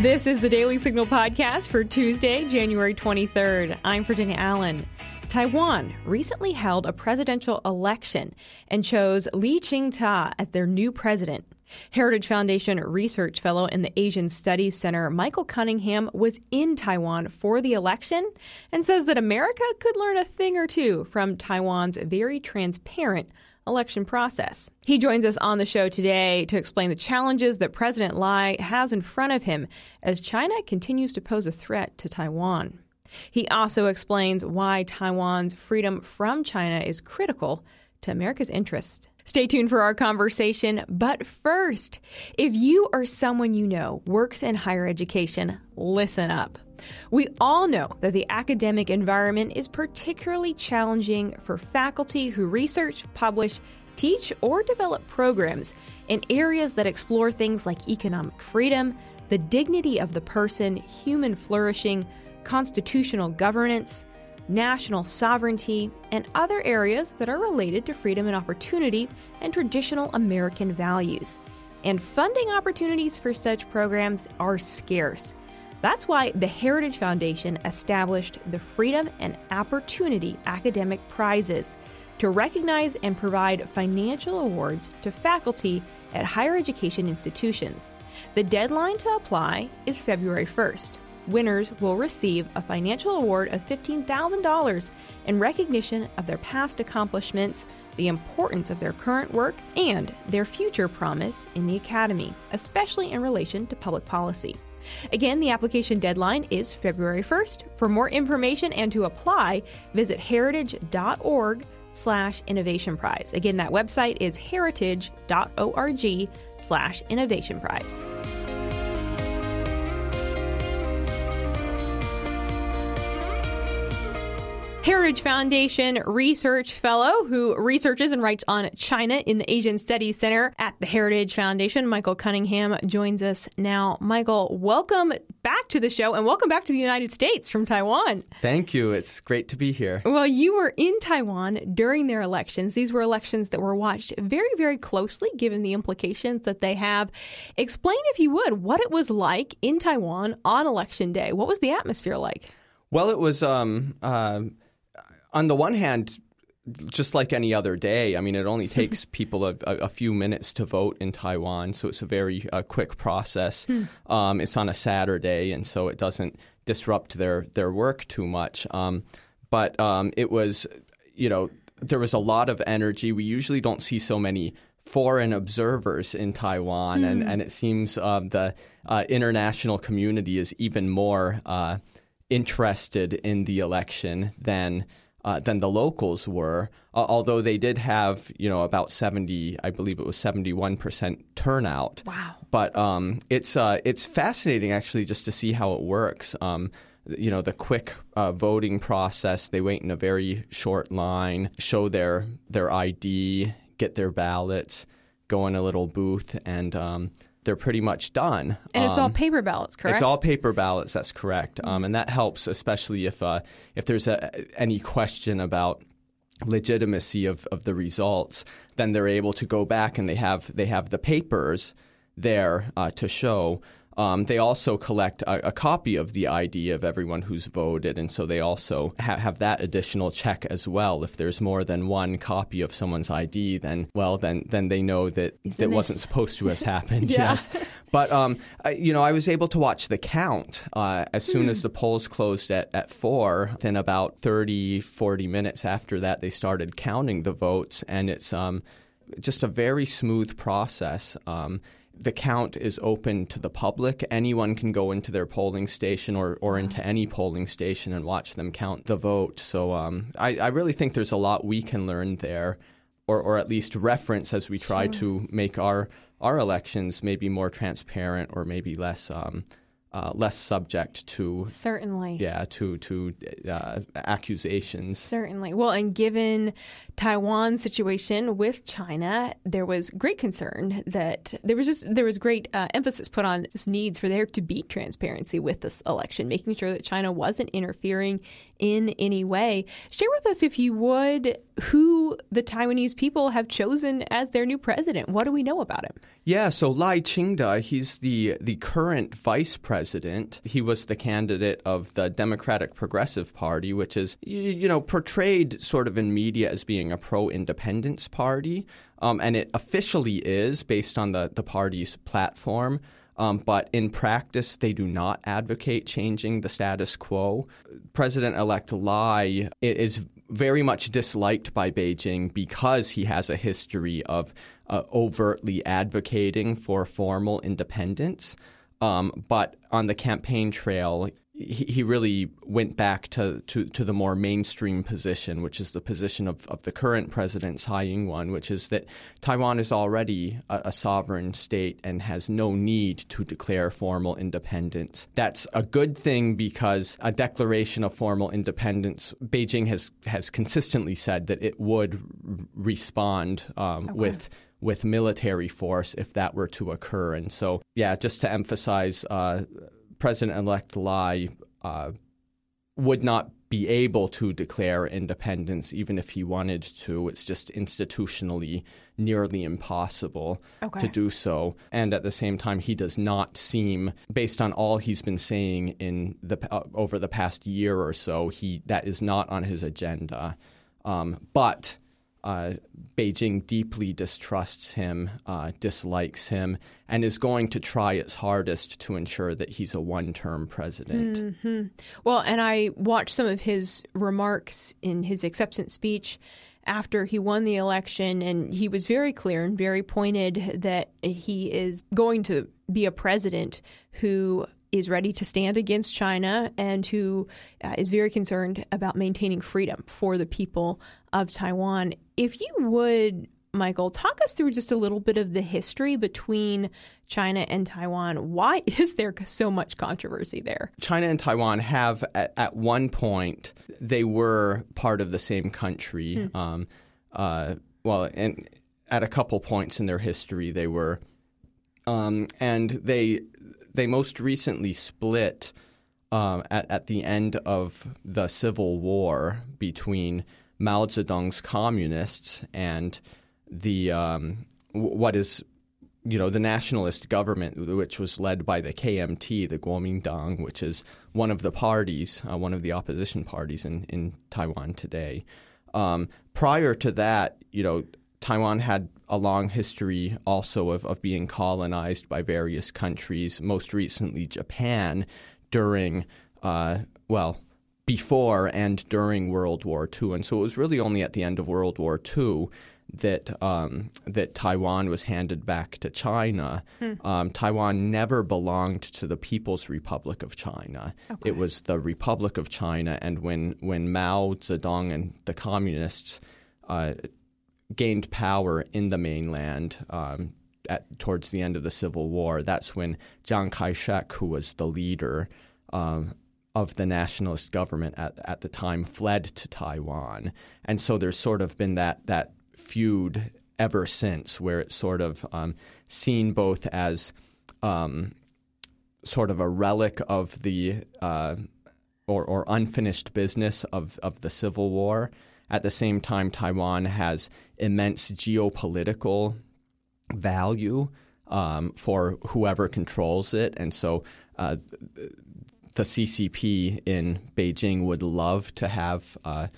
This is the Daily Signal podcast for Tuesday, January 23rd. I'm Virginia Allen. Taiwan recently held a presidential election and chose Lai Ching-te as their new president. Heritage Foundation research fellow in the Asian Studies Center, Michael Cunningham, was in Taiwan for the election and says that America could learn a thing or two from Taiwan's very transparent election process. He joins us on the show today to explain the challenges that President Lai has in front of him as China continues to pose a threat to Taiwan. He also explains why Taiwan's freedom from China is critical to America's interest. Stay tuned for our conversation. But first, if you or someone you know works in higher education, listen up. We all know that the academic environment is particularly challenging for faculty who research, publish, teach, or develop programs in areas that explore things like economic freedom, the dignity of the person, human flourishing, constitutional governance, national sovereignty, and other areas that are related to freedom and opportunity and traditional American values. And funding opportunities for such programs are scarce. That's why the Heritage Foundation established the Freedom and Opportunity Academic Prizes to recognize and provide financial awards to faculty at higher education institutions. The deadline to apply is February 1st winners will receive a financial award of $15,000 in recognition of their past accomplishments, the importance of their current work, and their future promise in the Academy, especially in relation to public policy. Again, the application deadline is February 1st. For more information and to apply, visit heritage.org slash innovation prize. Again, that website is heritage.org slash innovation prize. Heritage Foundation research fellow who researches and writes on China in the Asian Studies Center at the Heritage Foundation. Michael Cunningham joins us now. Michael, welcome back to the show and welcome back to the United States from Taiwan. Thank you. It's great to be here. Well, you were in Taiwan during their elections. These were elections that were watched very, very closely given the implications that they have. Explain, if you would, what it was like in Taiwan on election day. What was the atmosphere like? Well, it was. Um, uh, on the one hand, just like any other day, I mean, it only takes people a, a, few minutes to vote in Taiwan, so it's a very uh, quick process. Hmm. Um, it's on a Saturday, and so it doesn't disrupt their their work too much. Um, but um, it was, you know, there was a lot of energy. We usually don't see so many foreign observers in Taiwan, hmm. and, and it seems uh, the uh, international community is even more uh, interested in the election than uh, than the locals were, uh, although they did have, you know, about 70, I believe it was 71% turnout. Wow. But um, it's, uh, it's fascinating, actually, just to see how it works. Um, you know, the quick uh, voting process, they wait in a very short line, show their, their ID, get their ballots, go in a little booth, and um, they're pretty much done. And it's um, all paper ballots, correct? It's all paper ballots. That's correct, um, and that helps, especially if uh, if there's a, any question about legitimacy of, of the results. Then they're able to go back and they have they have the papers there uh, to show. Um, they also collect a, a, copy of the ID of everyone who's voted, and so they also ha- have that additional check as well. If there's more than one copy of someone's ID, then well, then then they know that that wasn't supposed to have happened. yeah. Yes, but um, I, you know, I was able to watch the count uh, as soon hmm. as the polls closed at at four. Then about 30, 40 minutes after that, they started counting the votes, and it's um, just a very smooth process. Um, the count is open to the public. Anyone can go into their polling station or, or into any polling station and watch them count the vote. So um, I, I, really think there's a lot we can learn there, or, or at least reference as we try sure. to make our our elections maybe more transparent or maybe less um, uh, less subject to certainly. yeah to to uh, accusations. Certainly. Well and given taiwan's situation with china there was great concern that there was just there was great uh, emphasis put on just needs for there to be transparency with this election making sure that china wasn't interfering in any way. Share with us if you would who the taiwanese people have chosen as their new president. What do we know about him? Yeah so lai ching-te he's the the current vice president president. He was the candidate of the Democratic Progressive Party, which is, you know, portrayed sort of in media as being a pro independence party. Um, and it officially is based on the, the party's platform. Um, but in practice, they do not advocate changing the status quo. President elect Lai is very much disliked by Beijing because he has a history of uh, overtly advocating for formal independence. Um, but on the campaign trail, he, he really went back to, to, to, the more mainstream position, which is the position of, of the current president, Tsai Ing wen, which is that Taiwan is already a, a, sovereign state and has no need to declare formal independence. That's a good thing because a declaration of formal independence, Beijing has, has consistently said that it would r- respond um, okay. with with military force if that were to occur. And so, yeah, just to emphasize, uh, President-elect Lai uh, would not be able to declare independence even if he wanted to. It's just institutionally nearly impossible okay. to do so. And at the same time, he does not seem, based on all he's been saying in the uh, over the past year or so, he that is not on his agenda. Um, but uh, Beijing deeply distrusts him, uh, dislikes him, and is going to try its hardest to ensure that he's a one term president. Mm-hmm. Well, and I watched some of his remarks in his acceptance speech after he won the election, and he was very clear and very pointed that he is going to be a president who is ready to stand against China and who uh, is very concerned about maintaining freedom for the people of Taiwan. If you would, Michael, talk us through just a little bit of the history between China and Taiwan. Why is there so much controversy there? China and Taiwan have, at, at one point, they were part of the same country. Hmm. Um, uh, well, and at a couple points in their history, they were. Um, and they they most recently split um, at, at the end of the Civil War between Mao Zedong's communists and the um, what is you know the nationalist government, which was led by the KMT, the Kuomintang, which is one of the parties, uh, one of the opposition parties in in Taiwan today. Um, prior to that, you know, Taiwan had a long history also of, of being colonized by various countries, most recently Japan during, uh, well, before and during World War II. And so it was really only at the end of World War II that um, that Taiwan was handed back to China. Hmm. Um, Taiwan never belonged to the People's Republic of China. Okay. It was the Republic of China. And when when Mao Zedong and the communists uh, gained power in the mainland um, at, towards the end of the Civil War, that's when Chiang Kai shek, who was the leader um, of the nationalist government at, at the time, fled to Taiwan. And so there's sort of been that, that feud ever since, where it's sort of um, seen both as um, sort of a relic of the uh, or, or unfinished business of, of the Civil War at the same time, Taiwan has immense geopolitical value um, for whoever controls it. And so uh, the CCP in Beijing would love to have uh,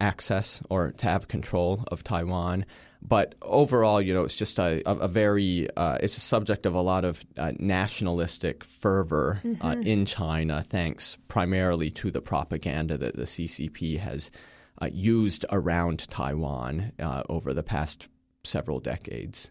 access or to have control of Taiwan. But overall, you know, it's just a, a, a very, uh, it's a subject of a lot of uh, nationalistic fervor uh, mm-hmm. in China, thanks primarily to the propaganda that the CCP has uh, used around Taiwan uh, over the past several decades.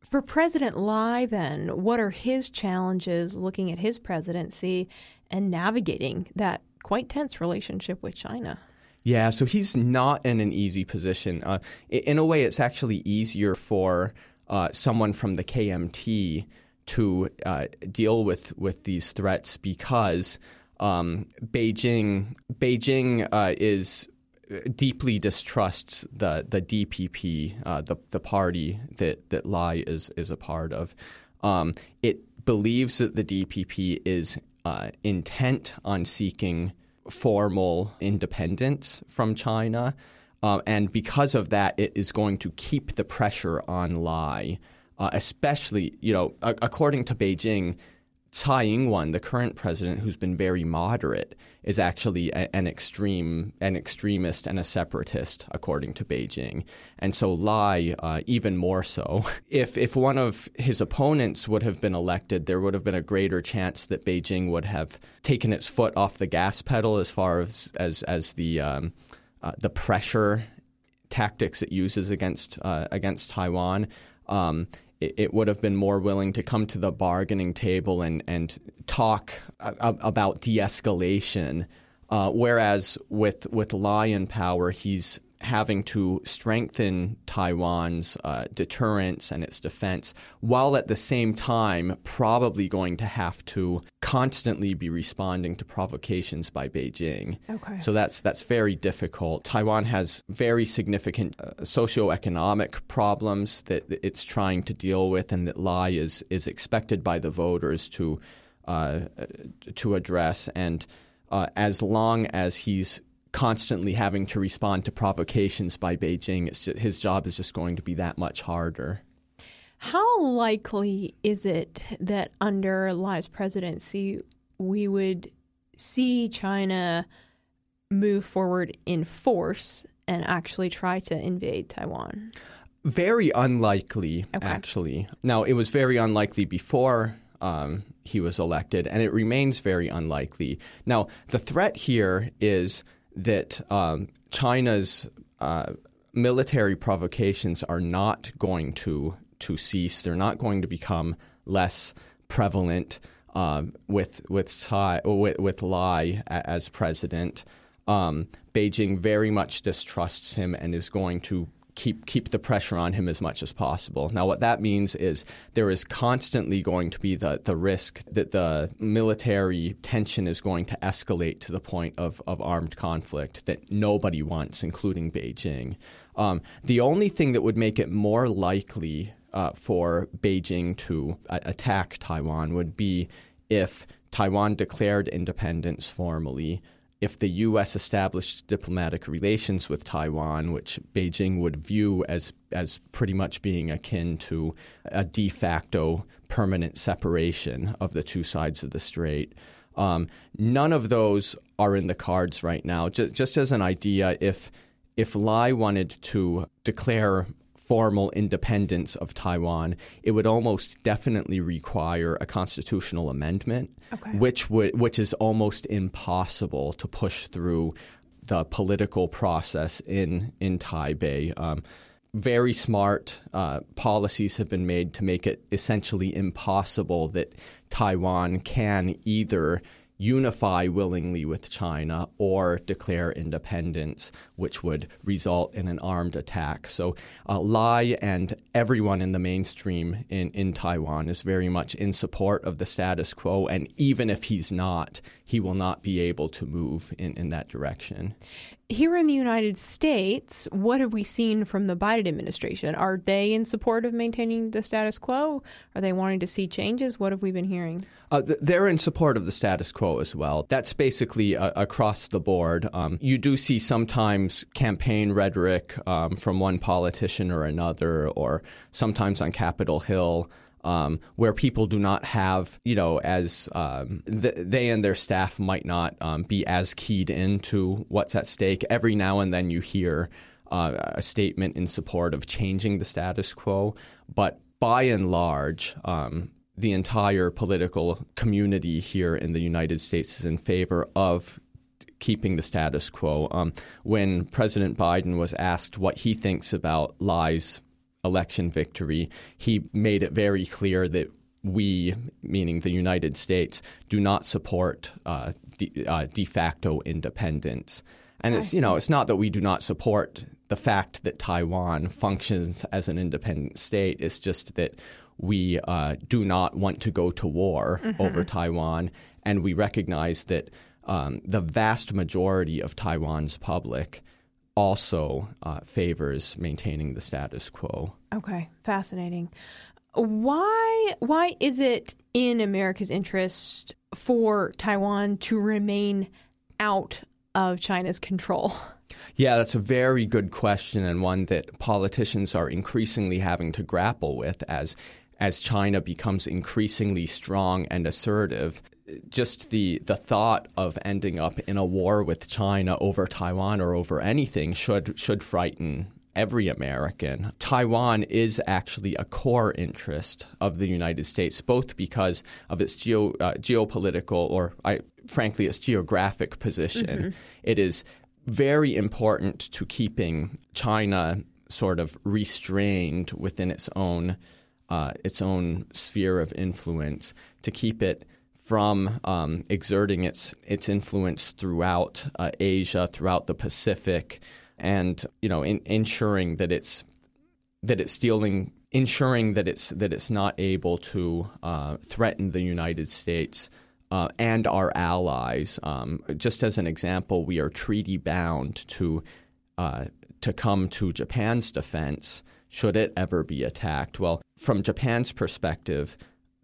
For President Lai, then, what are his challenges looking at his presidency and navigating that quite tense relationship with China? Yeah, so he's not in an easy position. Uh, in a way, it's actually easier for uh, someone from the KMT to uh, deal with, with these threats because um, Beijing Beijing uh, is deeply distrusts the the DPP, uh, the the party that that Lai is is a part of. Um, it believes that the DPP is uh, intent on seeking formal independence from China, uh, and because of that, it is going to keep the pressure on Lai, uh, especially you know according to Beijing. Tsai Ing-wen, the current president, who's been very moderate, is actually a, an extreme, an extremist, and a separatist, according to Beijing. And so Lai, uh, even more so. If if one of his opponents would have been elected, there would have been a greater chance that Beijing would have taken its foot off the gas pedal as far as as as the um, uh, the pressure tactics it uses against uh, against Taiwan. Um, it, would have been more willing to come to the bargaining table and and talk a, about de-escalation. Uh, whereas with with Lai in power, he's having to strengthen Taiwan's uh, deterrence and its defense, while at the same time probably going to have to constantly be responding to provocations by Beijing. Okay. So that's that's very difficult. Taiwan has very significant uh, socioeconomic problems that it's trying to deal with, and that Lai is is expected by the voters to uh, to address and. Uh, as long as he's constantly having to respond to provocations by Beijing, just, his job is just going to be that much harder. How likely is it that under Lai's presidency we would see China move forward in force and actually try to invade Taiwan? Very unlikely, okay. actually. Now, it was very unlikely before um, he was elected, and it remains very unlikely. Now, the threat here is that um, China's uh, military provocations are not going to to cease. They're not going to become less prevalent um, with with Tsai, with, with Lai as president. Um, Beijing very much distrusts him and is going to keep keep the pressure on him as much as possible. Now, what that means is there is constantly going to be the, the risk that the military tension is going to escalate to the point of, of armed conflict that nobody wants, including Beijing. Um, the only thing that would make it more likely uh, for Beijing to uh, attack Taiwan would be if Taiwan declared independence formally if the U.S. established diplomatic relations with Taiwan, which Beijing would view as as pretty much being akin to a de facto permanent separation of the two sides of the strait. Um, none of those are in the cards right now. Just, just as an idea, if if Lai wanted to declare formal independence of Taiwan, it would almost definitely require a constitutional amendment, okay. which would which is almost impossible to push through the political process in in Taipei. Um, very smart uh, policies have been made to make it essentially impossible that Taiwan can either unify willingly with China or declare independence, which would result in an armed attack. So, uh, Lai and everyone in the mainstream in, in Taiwan is very much in support of the status quo. And even if he's not, he will not be able to move in, in that direction. Here in the United States, what have we seen from the Biden administration? Are they in support of maintaining the status quo? Are they wanting to see changes? What have we been hearing? Uh, they're in support of the status quo as well. That's basically uh, across the board. Um, you do see sometimes campaign rhetoric um, from one politician or another, or sometimes on Capitol Hill um, where people do not have, you know, as um, th- they and their staff might not um, be as keyed into what's at stake. Every now and then you hear uh, a statement in support of changing the status quo, but by and large, um, the entire political community here in the United States is in favor of keeping the status quo. Um, when President Biden was asked what he thinks about Lai's election victory, he made it very clear that we, meaning the United States, do not support uh, de, uh, de, facto independence. And it's you know it's not that we do not support the fact that Taiwan functions as an independent state. It's just that we uh, do not want to go to war mm-hmm. over Taiwan, and we recognize that um, the vast majority of Taiwan's public also uh, favors maintaining the status quo. Okay, fascinating. Why why is it in America's interest for Taiwan to remain out of China's control? Yeah, that's a very good question and one that politicians are increasingly having to grapple with as as China becomes increasingly strong and assertive, just the the thought of ending up in a war with China over Taiwan or over anything should should frighten every American. Taiwan is actually a core interest of the United States, both because of its geo, uh, geopolitical or, I, frankly, its geographic position. Mm-hmm. It is very important to keeping China sort of restrained within its own uh, its own sphere of influence to keep it from um, exerting its its influence throughout uh, Asia, throughout the Pacific, and you know, in, ensuring that it's that it's dealing, ensuring that it's that it's not able to uh, threaten the United States. Uh, and our allies. Um, just as an example, we are treaty bound to uh, to come to Japan's defense should it ever be attacked. Well, from Japan's perspective,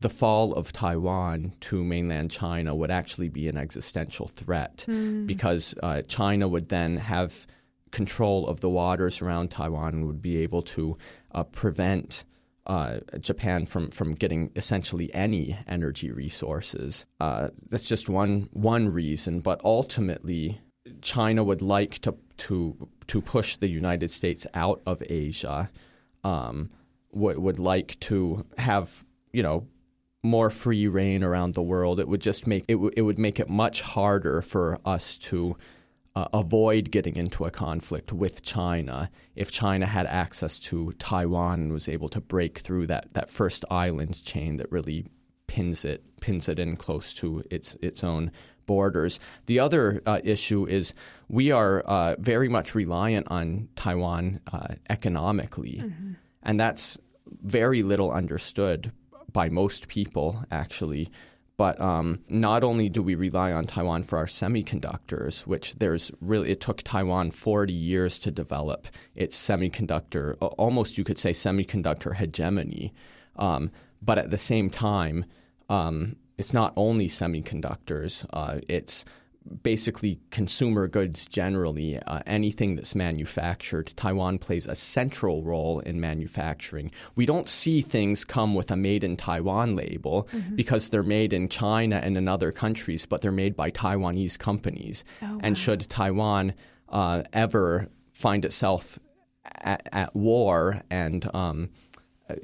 the fall of Taiwan to mainland China would actually be an existential threat mm. because uh, China would then have control of the waters around Taiwan and would be able to uh, prevent uh, Japan from, from getting essentially any energy resources. Uh, that's just one one reason, but ultimately, China would like to to to push the United States out of Asia. Um, would would like to have you know more free reign around the world. It would just make it, w- it would make it much harder for us to uh, avoid getting into a conflict with China if China had access to Taiwan and was able to break through that, that first island chain that really pins it pins it in close to its its own borders. The other uh, issue is we are uh, very much reliant on Taiwan uh, economically, mm-hmm. and that's very little understood by most people actually. But um, not only do we rely on Taiwan for our semiconductors, which there's really, it took Taiwan 40 years to develop its semiconductor, almost you could say semiconductor hegemony. Um, but at the same time, um, it's not only semiconductors, uh, it's basically consumer goods generally, uh, anything that's manufactured, Taiwan plays a central role in manufacturing. We don't see things come with a made in Taiwan label mm-hmm. because they're made in China and in other countries, but they're made by Taiwanese companies. Oh, wow. And should Taiwan uh, ever find itself at, at war and um, uh,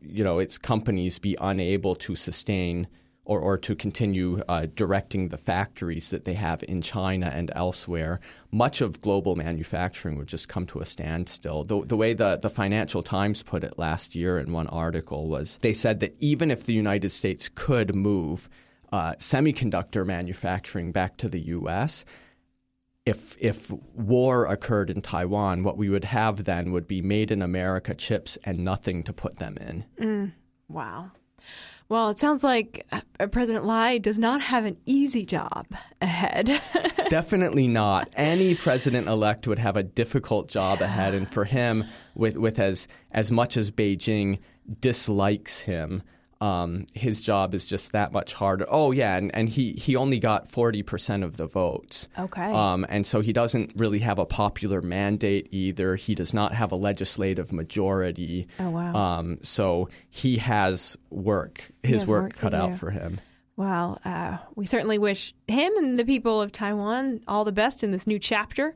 you know its companies be unable to sustain or, or to continue uh, directing the factories that they have in China and elsewhere, much of global manufacturing would just come to a standstill. The, the way the, the Financial Times put it last year in one article was they said that even if the United States could move uh, semiconductor manufacturing back to the U.S., if if war occurred in Taiwan, what we would have then would be made in America chips and nothing to put them in. Mm, wow. Well, it sounds like uh, President Lai does not have an easy job ahead. Definitely not. Any president elect would have a difficult job ahead, and for him, with with as as much as Beijing dislikes him, um, his job is just that much harder. Oh yeah, and, and he, he only got forty percent of the votes. Okay. Um, and so he doesn't really have a popular mandate either. He does not have a legislative majority. Oh wow. Um, so he has work, his work, work, cut out for him. Well, uh, we certainly wish him and the people of Taiwan all the best in this new chapter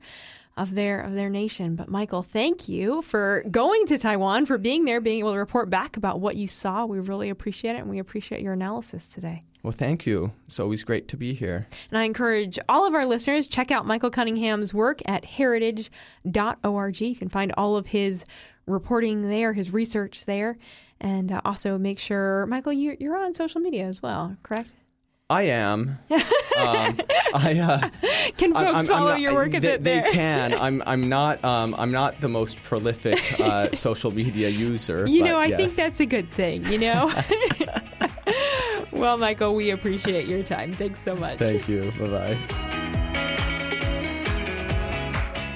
of their of their nation. But Michael, thank you for going to Taiwan, for being there, being able to report back about what you saw. We really appreciate it, and we appreciate your analysis today. Well, thank you. It's always great to be here. And I encourage all of our listeners check out Michael Cunningham's work at heritage.org. You can find all of his reporting there, his research there, and uh, also make sure Michael you, you're on social media as well, correct? I am. Um, I uh, can folks I'm, follow I'm not, your work a bit there? They can. I'm. I'm not. Um, I'm not the most prolific uh, social media user. You know, I yes. think that's a good thing. You know. well, Michael, we appreciate your time. Thanks so much. Thank you. Bye bye.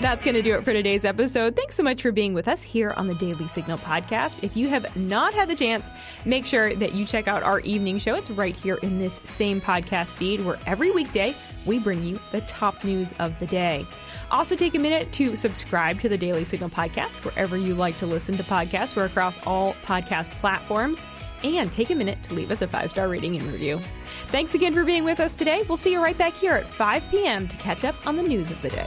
That's going to do it for today's episode. Thanks so much for being with us here on the Daily Signal podcast. If you have not had the chance, make sure that you check out our evening show. It's right here in this same podcast feed where every weekday we bring you the top news of the day. Also, take a minute to subscribe to the Daily Signal podcast wherever you like to listen to podcasts. We're across all podcast platforms. and take a minute to leave us a five star rating and review. Thanks again for being with us today. We'll see you right back here at 5 p.m. to catch up on the news of the day.